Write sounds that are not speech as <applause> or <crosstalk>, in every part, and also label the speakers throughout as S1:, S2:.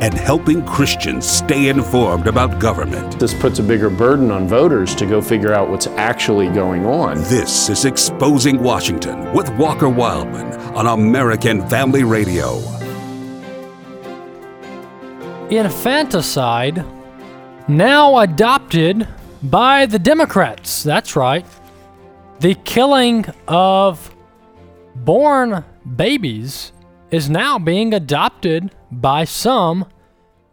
S1: and helping Christians stay informed about government.
S2: This puts a bigger burden on voters to go figure out what's actually going on.
S1: This is Exposing Washington with Walker Wildman on American Family Radio.
S3: Infanticide, now adopted by the Democrats. That's right. The killing of born babies is now being adopted by some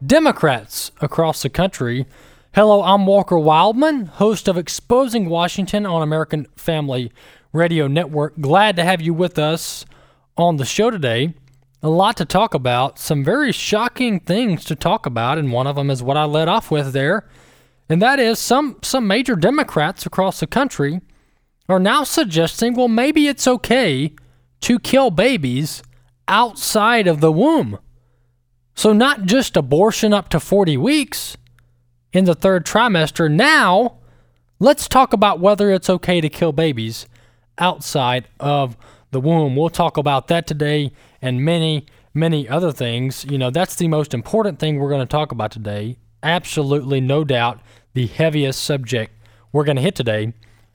S3: Democrats across the country. Hello, I'm Walker Wildman, host of Exposing Washington on American Family Radio Network. Glad to have you with us on the show today. A lot to talk about, some very shocking things to talk about, and one of them is what I led off with there, and that is some some major Democrats across the country are now suggesting, well, maybe it's okay to kill babies outside of the womb. So, not just abortion up to 40 weeks in the third trimester. Now, let's talk about whether it's okay to kill babies outside of the womb. We'll talk about that today and many, many other things. You know, that's the most important thing we're going to talk about today. Absolutely, no doubt, the heaviest subject we're going to hit today.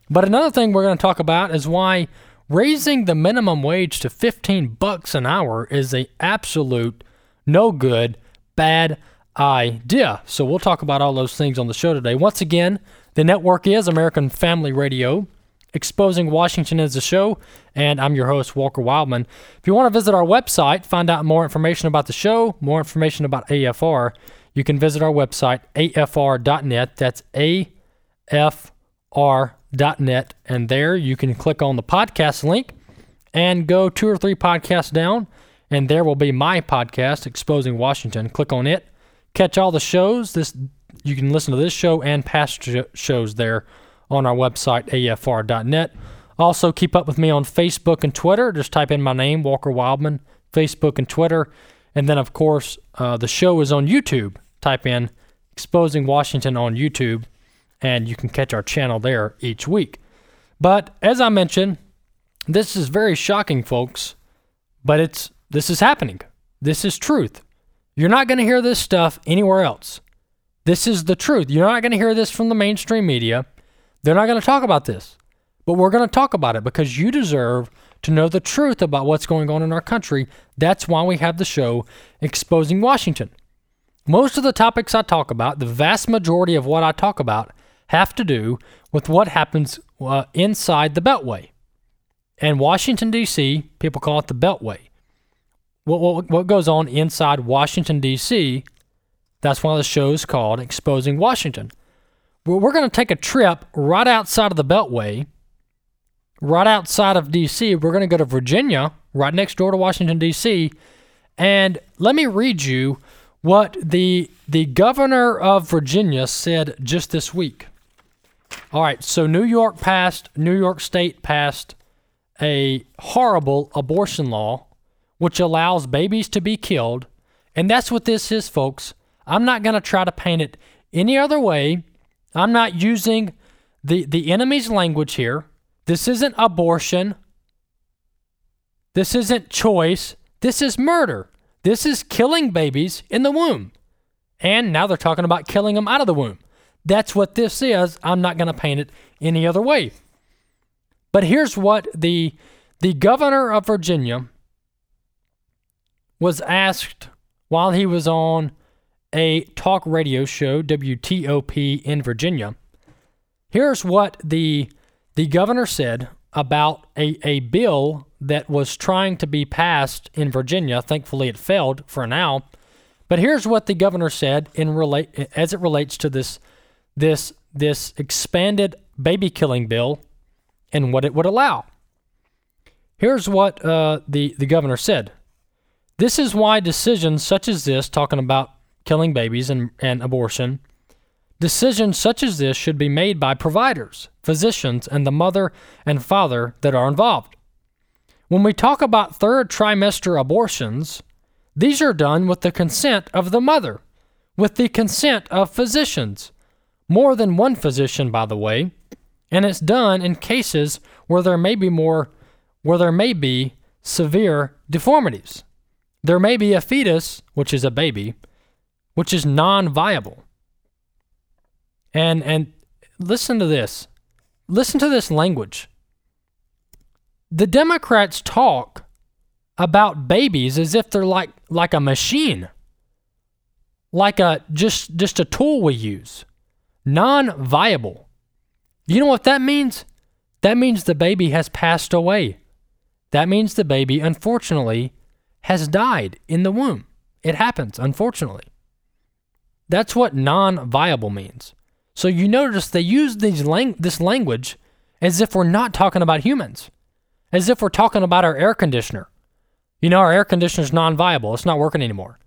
S3: But another thing we're going to talk about is why raising the minimum wage to 15 bucks an hour is a absolute no good, bad idea. So we'll talk about all those things on the show today. Once again, the network is American Family Radio. Exposing Washington is the show, and I'm your host, Walker Wildman. If you want to visit our website, find out more information about the show, more information about AFR, you can visit our website, afr.net. That's afr.net. And there you can click on the podcast link and go two or three podcasts down and there will be my podcast, Exposing Washington. Click on it, catch all the shows. This you can listen to this show and past sh- shows there on our website, afr.net. Also, keep up with me on Facebook and Twitter. Just type in my name, Walker Wildman, Facebook and Twitter. And then, of course, uh, the show is on YouTube. Type in Exposing Washington on YouTube, and you can catch our channel there each week. But as I mentioned, this is very shocking, folks, but it's this is happening. This is truth. You're not going to hear this stuff anywhere else. This is the truth. You're not going to hear this from the mainstream media. They're not going to talk about this. But we're going to talk about it because you deserve to know the truth about what's going on in our country. That's why we have the show Exposing Washington. Most of the topics I talk about, the vast majority of what I talk about, have to do with what happens uh, inside the Beltway. And Washington, D.C., people call it the Beltway what, what, what goes on inside Washington, D.C. That's one of the shows called Exposing Washington. we're going to take a trip right outside of the Beltway, right outside of D.C. We're going to go to Virginia, right next door to Washington, D.C. And let me read you what the, the governor of Virginia said just this week. All right, so New York passed, New York State passed a horrible abortion law which allows babies to be killed. And that's what this is, folks. I'm not going to try to paint it any other way. I'm not using the, the enemy's language here. This isn't abortion. This isn't choice. This is murder. This is killing babies in the womb. And now they're talking about killing them out of the womb. That's what this is. I'm not going to paint it any other way. But here's what the the governor of Virginia was asked while he was on a talk radio show, WTOP in Virginia. Here's what the the governor said about a, a bill that was trying to be passed in Virginia. Thankfully, it failed for now. But here's what the governor said in relate as it relates to this this this expanded baby killing bill and what it would allow. Here's what uh, the the governor said. This is why decisions such as this, talking about killing babies and, and abortion, decisions such as this should be made by providers, physicians, and the mother and father that are involved. When we talk about third trimester abortions, these are done with the consent of the mother, with the consent of physicians, more than one physician, by the way, and it's done in cases where there may be more, where there may be severe deformities. There may be a fetus, which is a baby, which is non-viable. And and listen to this. Listen to this language. The Democrats talk about babies as if they're like like a machine. Like a just just a tool we use. Non-viable. You know what that means? That means the baby has passed away. That means the baby unfortunately has died in the womb. It happens, unfortunately. That's what non-viable means. So you notice they use these lang- this language as if we're not talking about humans, as if we're talking about our air conditioner. You know, our air conditioner is non-viable; it's not working anymore.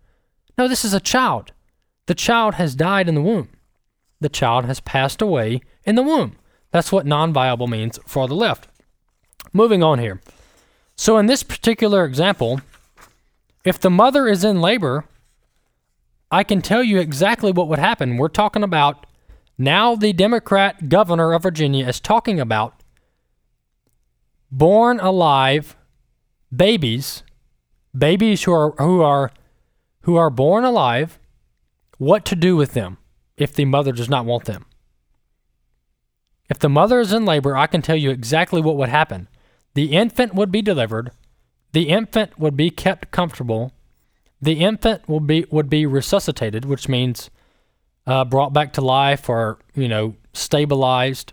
S3: No, this is a child. The child has died in the womb. The child has passed away in the womb. That's what non-viable means for the left. Moving on here. So in this particular example, if the mother is in labor, I can tell you exactly what would happen. We're talking about now the Democrat governor of Virginia is talking about born alive babies, babies who are who are who are born alive, what to do with them if the mother does not want them. If the mother is in labor, I can tell you exactly what would happen. The infant would be delivered, the infant would be kept comfortable, the infant will be would be resuscitated, which means uh, brought back to life or you know stabilized.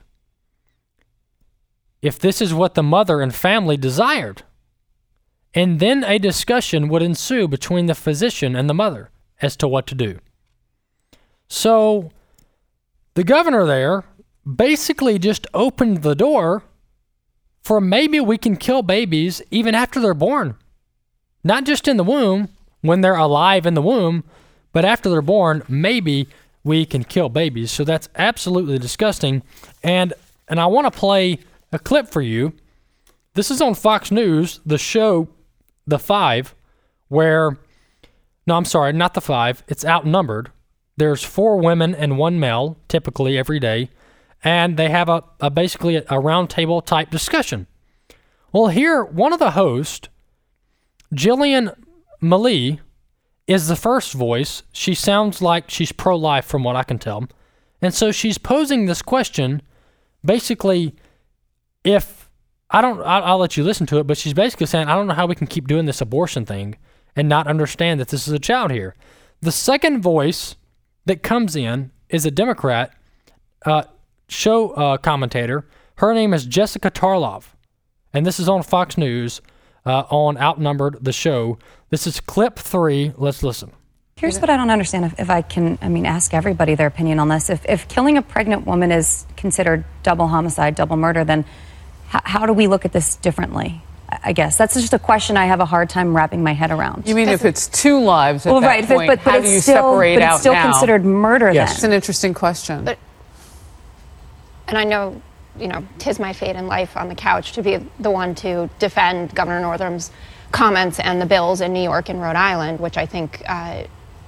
S3: If this is what the mother and family desired, and then a discussion would ensue between the physician and the mother as to what to do. So the governor there basically just opened the door for maybe we can kill babies even after they're born. Not just in the womb, when they're alive in the womb, but after they're born, maybe we can kill babies. So that's absolutely disgusting. And and I want to play a clip for you. This is on Fox News, the show The 5 where no, I'm sorry, not the 5. It's outnumbered. There's four women and one male typically every day and they have a, a basically a, roundtable type discussion. Well, here one of the hosts, Jillian Mele, is the first voice. She sounds like she's pro life from what I can tell. And so she's posing this question basically, if I don't, I'll, I'll, let you listen to it, but she's basically saying, I don't know how we can keep doing this abortion thing and not understand that this is a child here. The second voice that comes in is a Democrat uh, show uh, commentator. Her name is Jessica Tarlov, and this is on Fox News uh, on Outnumbered the Show. This is clip three. Let's listen.
S4: Here's what I don't understand. If, if I can, I mean, ask everybody their opinion on this. If, if killing a pregnant woman is considered double homicide, double murder, then h- how do we look at this differently? I guess that's just a question I have a hard time wrapping my head around.
S5: You mean if it's two lives at
S4: well,
S5: that
S4: right,
S5: point,
S4: but, but
S5: how
S4: it's
S5: do you
S4: still,
S5: separate
S4: but
S5: out
S4: it's still
S5: now?
S4: considered murder
S5: Yes,
S4: then.
S5: it's an interesting question.
S6: But, and I know, you know, tis my fate in life on the couch to be the one to defend Governor Northam's comments and the bills in New York and Rhode Island, which I think uh,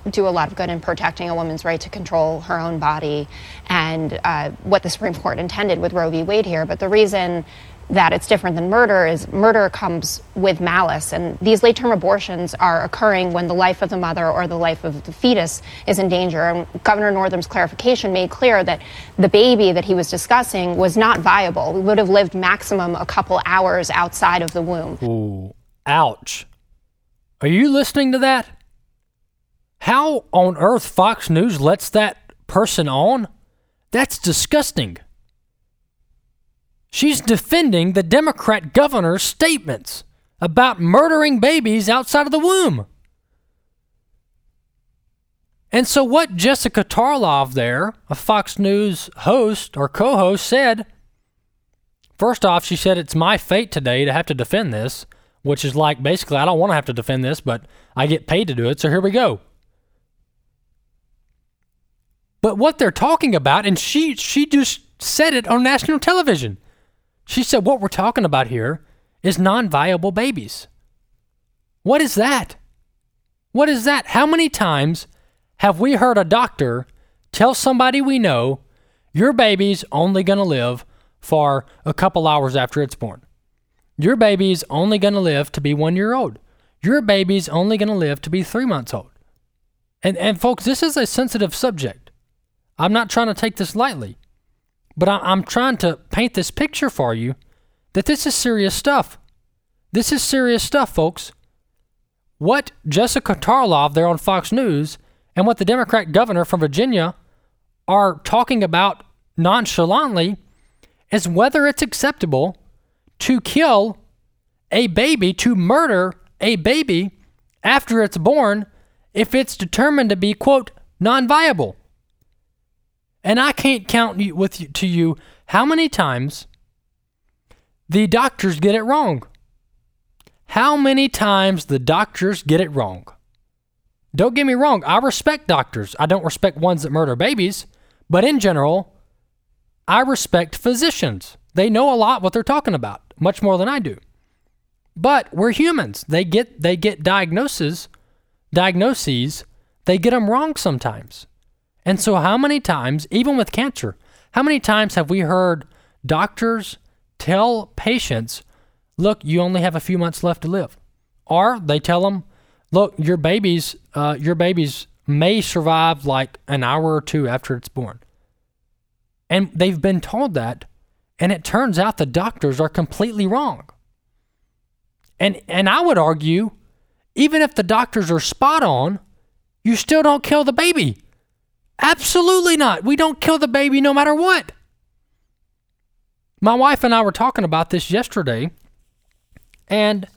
S6: do a lot of good in protecting a woman's right to control her own body and uh, what the Supreme Court intended with Roe v. Wade here. But the reason that it's different than murder is murder comes with malice. And these late term abortions are occurring when the life of the mother or the life of the fetus is in danger. And Governor Northam's clarification made clear that the baby that he was discussing was not viable. We would have lived maximum a couple hours outside of the womb.
S3: Ooh, ouch. Are you listening to that? How on earth Fox News lets that person on? That's disgusting. She's defending the Democrat governor's statements about murdering babies outside of the womb. And so, what Jessica Tarlov there, a Fox News host or co host, said first off, she said, It's my fate today to have to defend this, which is like basically, I don't want to have to defend this, but I get paid to do it, so here we go. But what they're talking about, and she she just said it on national television. She said, What we're talking about here is non viable babies. What is that? What is that? How many times have we heard a doctor tell somebody we know, your baby's only going to live for a couple hours after it's born? Your baby's only going to live to be one year old. Your baby's only going to live to be three months old. And, and folks, this is a sensitive subject. I'm not trying to take this lightly, but I, I'm trying to paint this picture for you that this is serious stuff. This is serious stuff, folks. What Jessica Tarlov there on Fox News and what the Democrat governor from Virginia are talking about nonchalantly is whether it's acceptable to kill a baby, to murder a baby after it's born if it's determined to be, quote, non viable. And I can't count with you, to you how many times the doctors get it wrong. How many times the doctors get it wrong. Don't get me wrong, I respect doctors. I don't respect ones that murder babies, but in general, I respect physicians. They know a lot what they're talking about, much more than I do. But we're humans. They get they get diagnoses, diagnoses, they get them wrong sometimes. And so how many times, even with cancer, how many times have we heard doctors tell patients, "Look, you only have a few months left to live," or they tell them, "Look, your baby's uh, your baby's may survive like an hour or two after it's born," and they've been told that, and it turns out the doctors are completely wrong. And and I would argue, even if the doctors are spot on, you still don't kill the baby. Absolutely not. We don't kill the baby no matter what. My wife and I were talking about this yesterday, and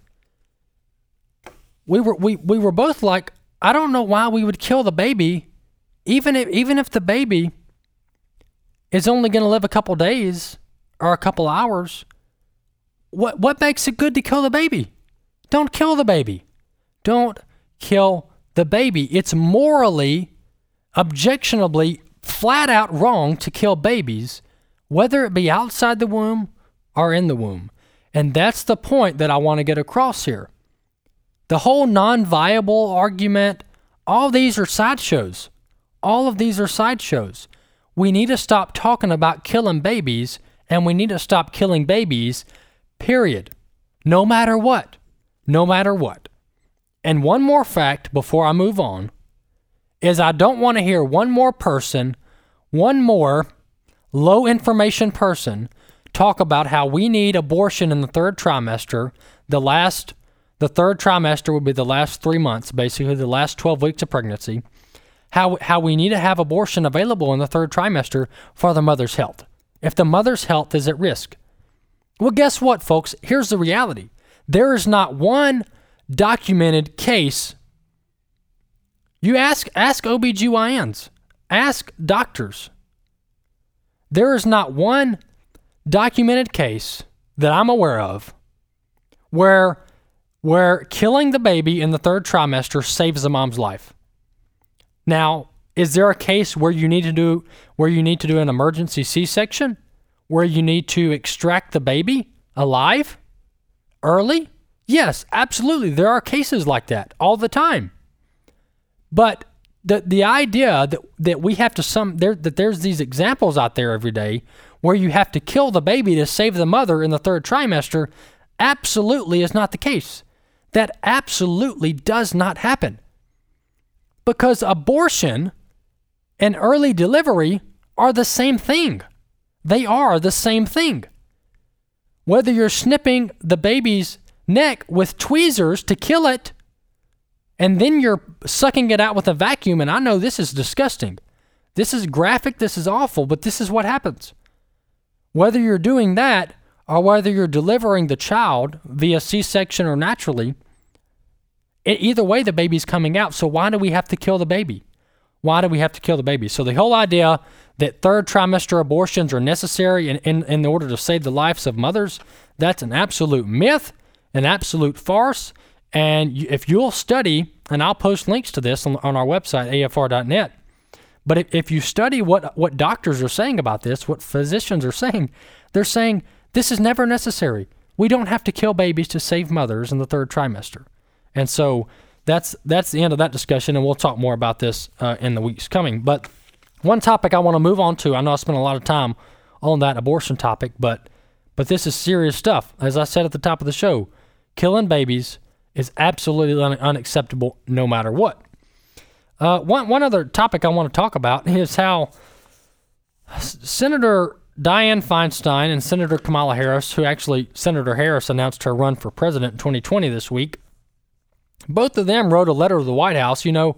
S3: we were we, we were both like, I don't know why we would kill the baby, even if even if the baby is only going to live a couple days or a couple hours. What what makes it good to kill the baby? Don't kill the baby. Don't kill the baby. It's morally, objectionably, flat out wrong to kill babies, whether it be outside the womb or in the womb. And that's the point that I want to get across here. The whole non viable argument, all these are sideshows. All of these are sideshows. We need to stop talking about killing babies and we need to stop killing babies, period. No matter what no matter what. And one more fact before I move on is I don't want to hear one more person, one more low information person talk about how we need abortion in the third trimester. The last the third trimester would be the last 3 months, basically the last 12 weeks of pregnancy. How how we need to have abortion available in the third trimester for the mother's health. If the mother's health is at risk. Well, guess what, folks? Here's the reality. There is not one documented case. You ask ask OBGYNs, ask doctors. There is not one documented case that I'm aware of where where killing the baby in the third trimester saves the mom's life. Now, is there a case where you need to do where you need to do an emergency C-section? Where you need to extract the baby alive? early? Yes, absolutely. There are cases like that all the time. But the the idea that that we have to some there that there's these examples out there every day where you have to kill the baby to save the mother in the third trimester absolutely is not the case. That absolutely does not happen. Because abortion and early delivery are the same thing. They are the same thing whether you're snipping the baby's neck with tweezers to kill it and then you're sucking it out with a vacuum and I know this is disgusting. This is graphic, this is awful, but this is what happens. Whether you're doing that or whether you're delivering the child via C-section or naturally, either way the baby's coming out. So why do we have to kill the baby? Why do we have to kill the baby? So the whole idea that third trimester abortions are necessary in, in, in order to save the lives of mothers, that's an absolute myth, an absolute farce. And if you'll study, and I'll post links to this on, on our website, afr.net, but if, if you study what, what doctors are saying about this, what physicians are saying, they're saying this is never necessary. we don't have to kill babies to save mothers in the third trimester. And so that's that's the end of that discussion, and we'll talk more about this uh, in the weeks coming. But one topic I want to move on to, I know I spent a lot of time on that abortion topic, but but this is serious stuff. As I said at the top of the show, killing babies is absolutely un- unacceptable no matter what. Uh, one one other topic I want to talk about is how Senator Dianne Feinstein and Senator Kamala Harris, who actually Senator Harris announced her run for president in 2020 this week, both of them wrote a letter to the White House. You know,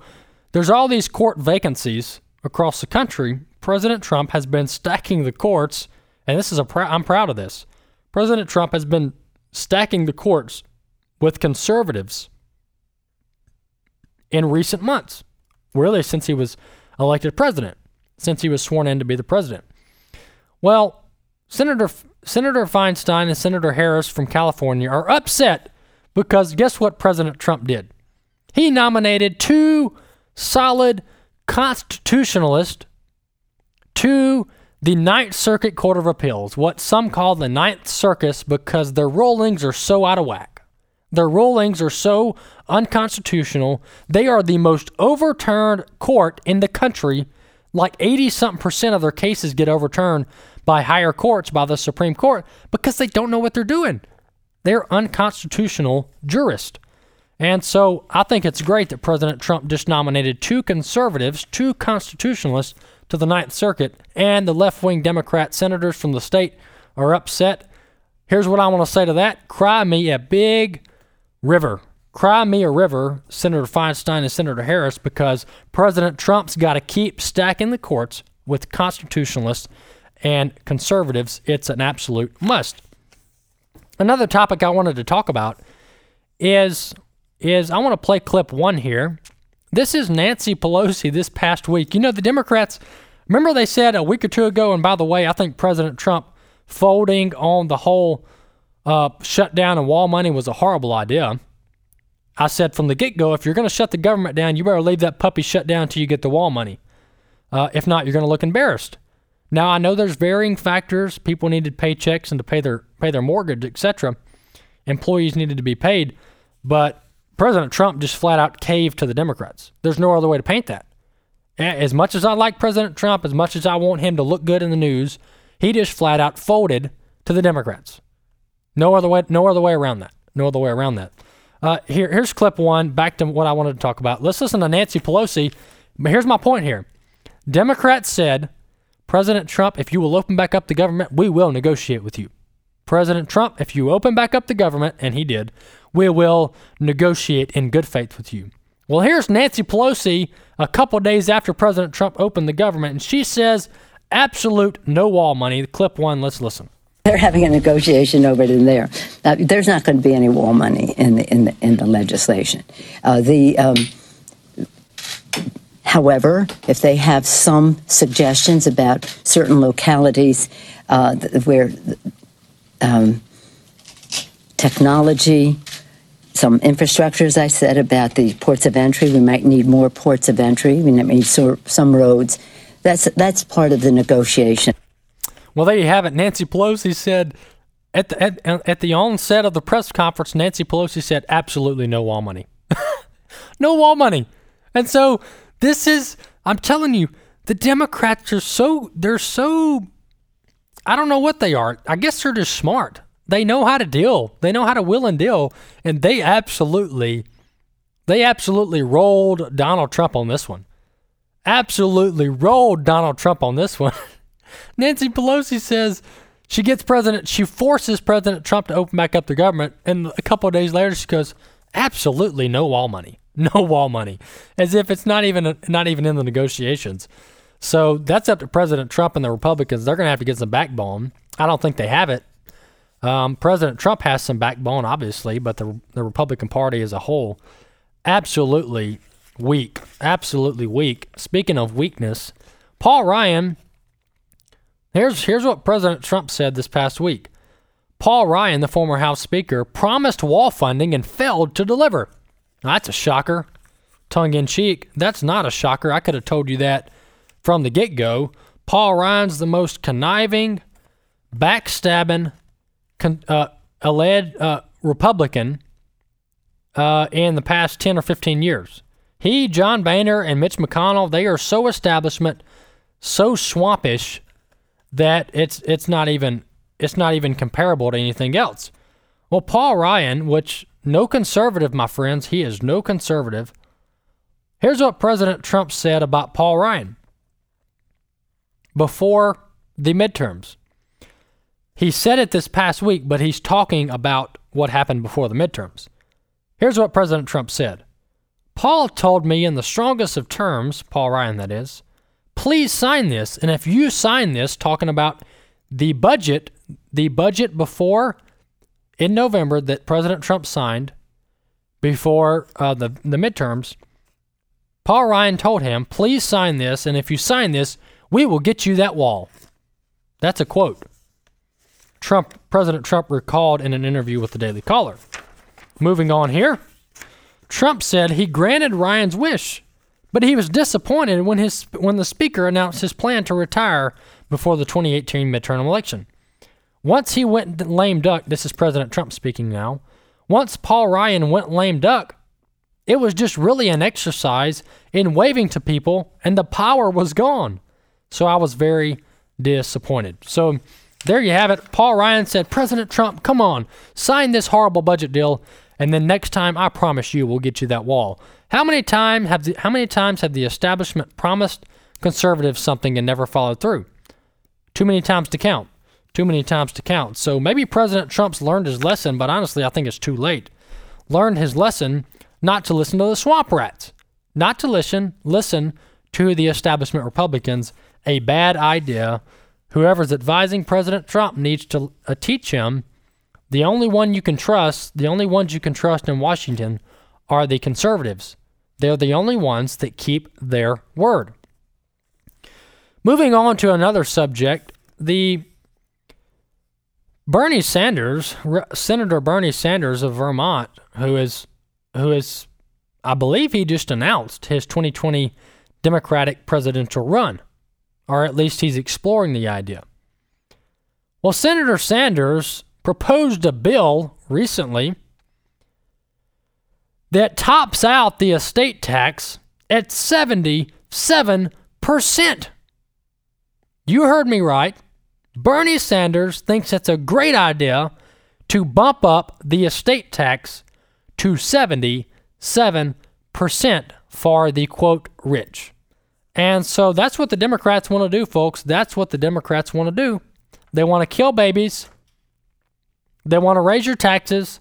S3: there's all these court vacancies across the country. President Trump has been stacking the courts, and this is a pr- I'm proud of this. President Trump has been stacking the courts with conservatives in recent months, really since he was elected president, since he was sworn in to be the president. Well, Senator Senator Feinstein and Senator Harris from California are upset because guess what President Trump did? He nominated two solid constitutionalists to the Ninth Circuit Court of Appeals, what some call the Ninth Circus because their rulings are so out of whack. Their rulings are so unconstitutional. They are the most overturned court in the country. Like 80 something percent of their cases get overturned by higher courts, by the Supreme Court, because they don't know what they're doing. They're unconstitutional jurists. And so I think it's great that President Trump just nominated two conservatives, two constitutionalists to the Ninth Circuit, and the left wing Democrat senators from the state are upset. Here's what I want to say to that cry me a big river. Cry me a river, Senator Feinstein and Senator Harris, because President Trump's got to keep stacking the courts with constitutionalists and conservatives. It's an absolute must. Another topic I wanted to talk about is is I want to play clip one here. This is Nancy Pelosi this past week. You know, the Democrats, remember they said a week or two ago, and by the way, I think President Trump folding on the whole uh, shutdown and wall money was a horrible idea. I said from the get go, if you're going to shut the government down, you better leave that puppy shut down until you get the wall money. Uh, if not, you're going to look embarrassed. Now I know there's varying factors. People needed paychecks and to pay their pay their mortgage, etc. Employees needed to be paid, but President Trump just flat out caved to the Democrats. There's no other way to paint that. As much as I like President Trump, as much as I want him to look good in the news, he just flat out folded to the Democrats. No other way. No other way around that. No other way around that. Uh, here, here's clip one. Back to what I wanted to talk about. Let's listen to Nancy Pelosi. But here's my point here. Democrats said, President Trump, if you will open back up the government, we will negotiate with you. President Trump, if you open back up the government, and he did, we will negotiate in good faith with you. Well, here's Nancy Pelosi a couple days after President Trump opened the government, and she says, absolute no wall money. Clip one, let's listen.
S7: They're having a negotiation over it in there. Uh, there's not going to be any wall money in the in the, in the legislation. Uh, the um, however, if they have some suggestions about certain localities uh, where um, technology, some infrastructure, as I said about the ports of entry, we might need more ports of entry. We might need some roads. That's that's part of the negotiation.
S3: Well, there you have it. Nancy Pelosi said at the at, at the onset of the press conference, Nancy Pelosi said absolutely no wall money, <laughs> no wall money, and so this is I'm telling you, the Democrats are so they're so I don't know what they are. I guess they're just smart. They know how to deal. They know how to will and deal, and they absolutely they absolutely rolled Donald Trump on this one. Absolutely rolled Donald Trump on this one. <laughs> Nancy Pelosi says she gets President, she forces President Trump to open back up the government, and a couple of days later she goes, absolutely no wall money, <laughs> no wall money, as if it's not even not even in the negotiations. So that's up to President Trump and the Republicans. They're going to have to get some backbone. I don't think they have it. Um, President Trump has some backbone, obviously, but the the Republican Party as a whole, absolutely weak, absolutely weak. Speaking of weakness, Paul Ryan Here's, here's what President Trump said this past week Paul Ryan, the former House Speaker, promised wall funding and failed to deliver. that's a shocker. Tongue in cheek. That's not a shocker. I could have told you that from the get go. Paul Ryan's the most conniving, backstabbing con- uh, a led uh, Republican uh, in the past 10 or 15 years. He, John Boehner, and Mitch McConnell, they are so establishment, so swampish that it's it's not even it's not even comparable to anything else. Well, Paul Ryan, which no conservative, my friends, he is no conservative. Here's what President Trump said about Paul Ryan before the midterms. He said it this past week, but he's talking about what happened before the midterms. Here's what President Trump said Paul told me in the strongest of terms, Paul Ryan, that is, please sign this. And if you sign this, talking about the budget, the budget before in November that President Trump signed before uh, the, the midterms, Paul Ryan told him, please sign this. And if you sign this, we will get you that wall. That's a quote. Trump, President Trump recalled in an interview with the Daily Caller. Moving on here, Trump said he granted Ryan's wish, but he was disappointed when his when the speaker announced his plan to retire before the 2018 midterm election. Once he went lame duck, this is President Trump speaking now. Once Paul Ryan went lame duck, it was just really an exercise in waving to people, and the power was gone. So I was very disappointed. So there you have it. Paul Ryan said, President Trump, come on, sign this horrible budget deal, and then next time, I promise you, we'll get you that wall. How many time have the, how many times have the establishment promised conservatives something and never followed through? Too many times to count. Too many times to count. So maybe President Trump's learned his lesson, but honestly, I think it's too late. Learned his lesson not to listen to the swamp rats, not to listen listen to the establishment Republicans. A bad idea. Whoever's advising President Trump needs to uh, teach him the only one you can trust, the only ones you can trust in Washington are the conservatives. They're the only ones that keep their word. Moving on to another subject, the Bernie Sanders, Senator Bernie Sanders of Vermont, who is who is I believe he just announced his 2020 Democratic presidential run, or at least he's exploring the idea. Well, Senator Sanders proposed a bill recently that tops out the estate tax at 77%. You heard me right. Bernie Sanders thinks it's a great idea to bump up the estate tax to 77% for the quote rich. And so that's what the Democrats want to do, folks. That's what the Democrats want to do. They want to kill babies they want to raise your taxes.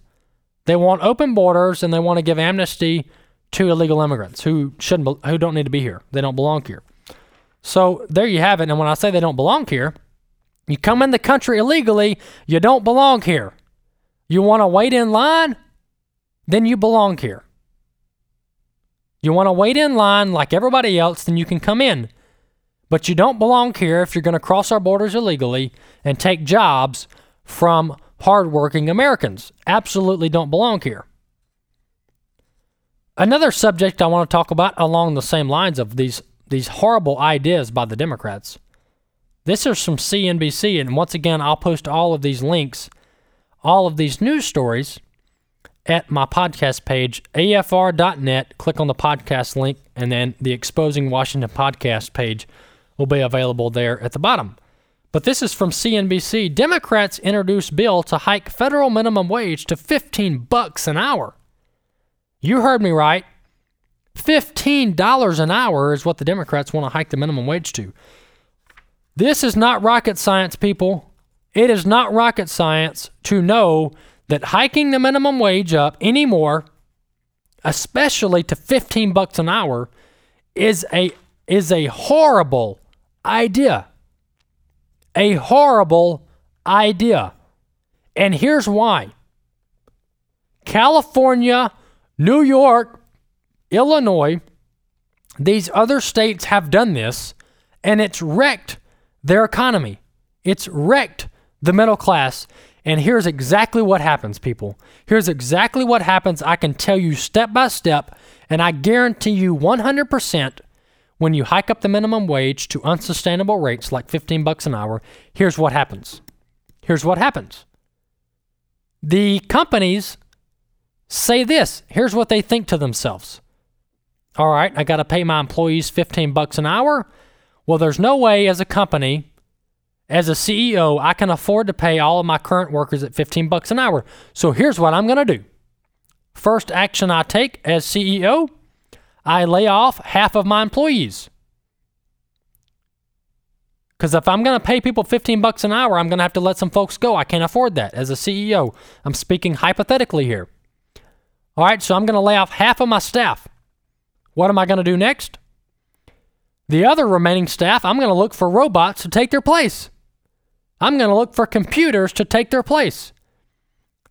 S3: They want open borders, and they want to give amnesty to illegal immigrants who shouldn't, who don't need to be here. They don't belong here. So there you have it. And when I say they don't belong here, you come in the country illegally, you don't belong here. You want to wait in line, then you belong here. You want to wait in line like everybody else, then you can come in. But you don't belong here if you're going to cross our borders illegally and take jobs from hardworking Americans. Absolutely don't belong here. Another subject I want to talk about along the same lines of these these horrible ideas by the Democrats. This is from CNBC, and once again, I'll post all of these links, all of these news stories at my podcast page, afr.net. Click on the podcast link, and then the Exposing Washington podcast page will be available there at the bottom. But this is from CNBC. Democrats introduce bill to hike federal minimum wage to 15 bucks an hour. You heard me right. $15 an hour is what the Democrats want to hike the minimum wage to. This is not rocket science, people. It is not rocket science to know that hiking the minimum wage up anymore, especially to 15 bucks an hour, is a is a horrible idea a horrible idea. And here's why California, New York, Illinois, these other states have done this, and it's wrecked their economy. It's wrecked the middle class. And here's exactly what happens, people. Here's exactly what happens. I can tell you step by step, and I guarantee you 100% when you hike up the minimum wage to unsustainable rates like 15 bucks an hour, here's what happens. Here's what happens. The companies say this. Here's what they think to themselves. All right, I got to pay my employees 15 bucks an hour. Well, there's no way as a company, as a CEO, I can afford to pay all of my current workers at 15 bucks an hour. So here's what I'm going to do. First action I take as CEO, I lay off half of my employees. Because if I'm going to pay people 15 bucks an hour, I'm going to have to let some folks go. I can't afford that as a CEO. I'm speaking hypothetically here. All right, so I'm going to lay off half of my staff. What am I going to do next? The other remaining staff, I'm going to look for robots to take their place. I'm going to look for computers to take their place.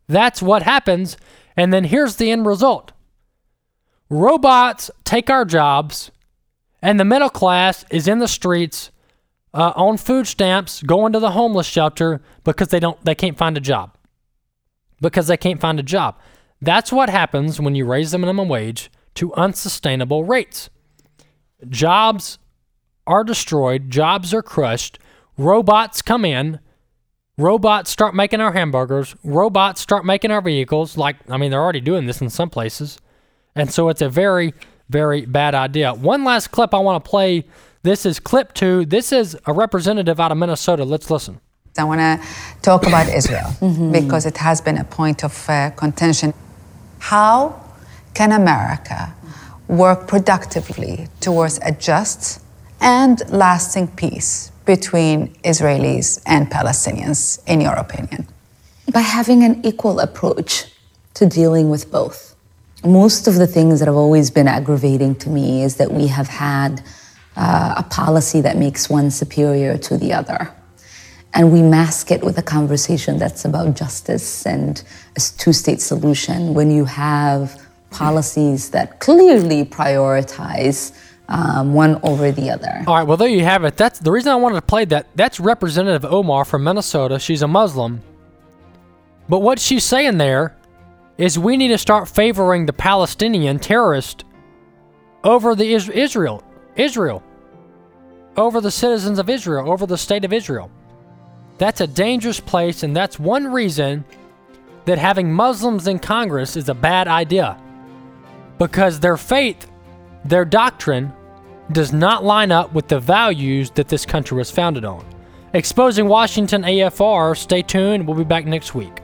S3: That's what happens. And then here's the end result robots take our jobs, and the middle class is in the streets uh, on food stamps, going to the homeless shelter because they don't they can't find a job. Because they can't find a job. That's what happens when you raise the minimum wage to unsustainable rates. Jobs are destroyed, jobs are crushed, robots come in, robots start making our hamburgers, robots start making our vehicles like I mean they're already doing this in some places. And so it's a very very bad idea. One last clip I want to play this is clip two. This is a representative out of Minnesota. Let's listen.
S8: I want to talk about <coughs> Israel mm-hmm. because it has been a point of uh, contention. How can America work productively towards a just and lasting peace between Israelis and Palestinians, in your opinion?
S9: By having an equal approach to dealing with both. Most of the things that have always been aggravating to me is that we have had uh, a policy that makes one superior to the other. And we mask it with a conversation that's about justice and a two state solution when you have policies that clearly prioritize um, one over the other.
S3: All right, well, there you have it. That's the reason I wanted to play that. That's Representative Omar from Minnesota. She's a Muslim. But what she's saying there is we need to start favoring the Palestinian terrorist over the Israel Israel, over the citizens of Israel, over the state of Israel. That's a dangerous place, and that's one reason that having Muslims in Congress is a bad idea. Because their faith, their doctrine, does not line up with the values that this country was founded on. Exposing Washington AFR, stay tuned, we'll be back next week.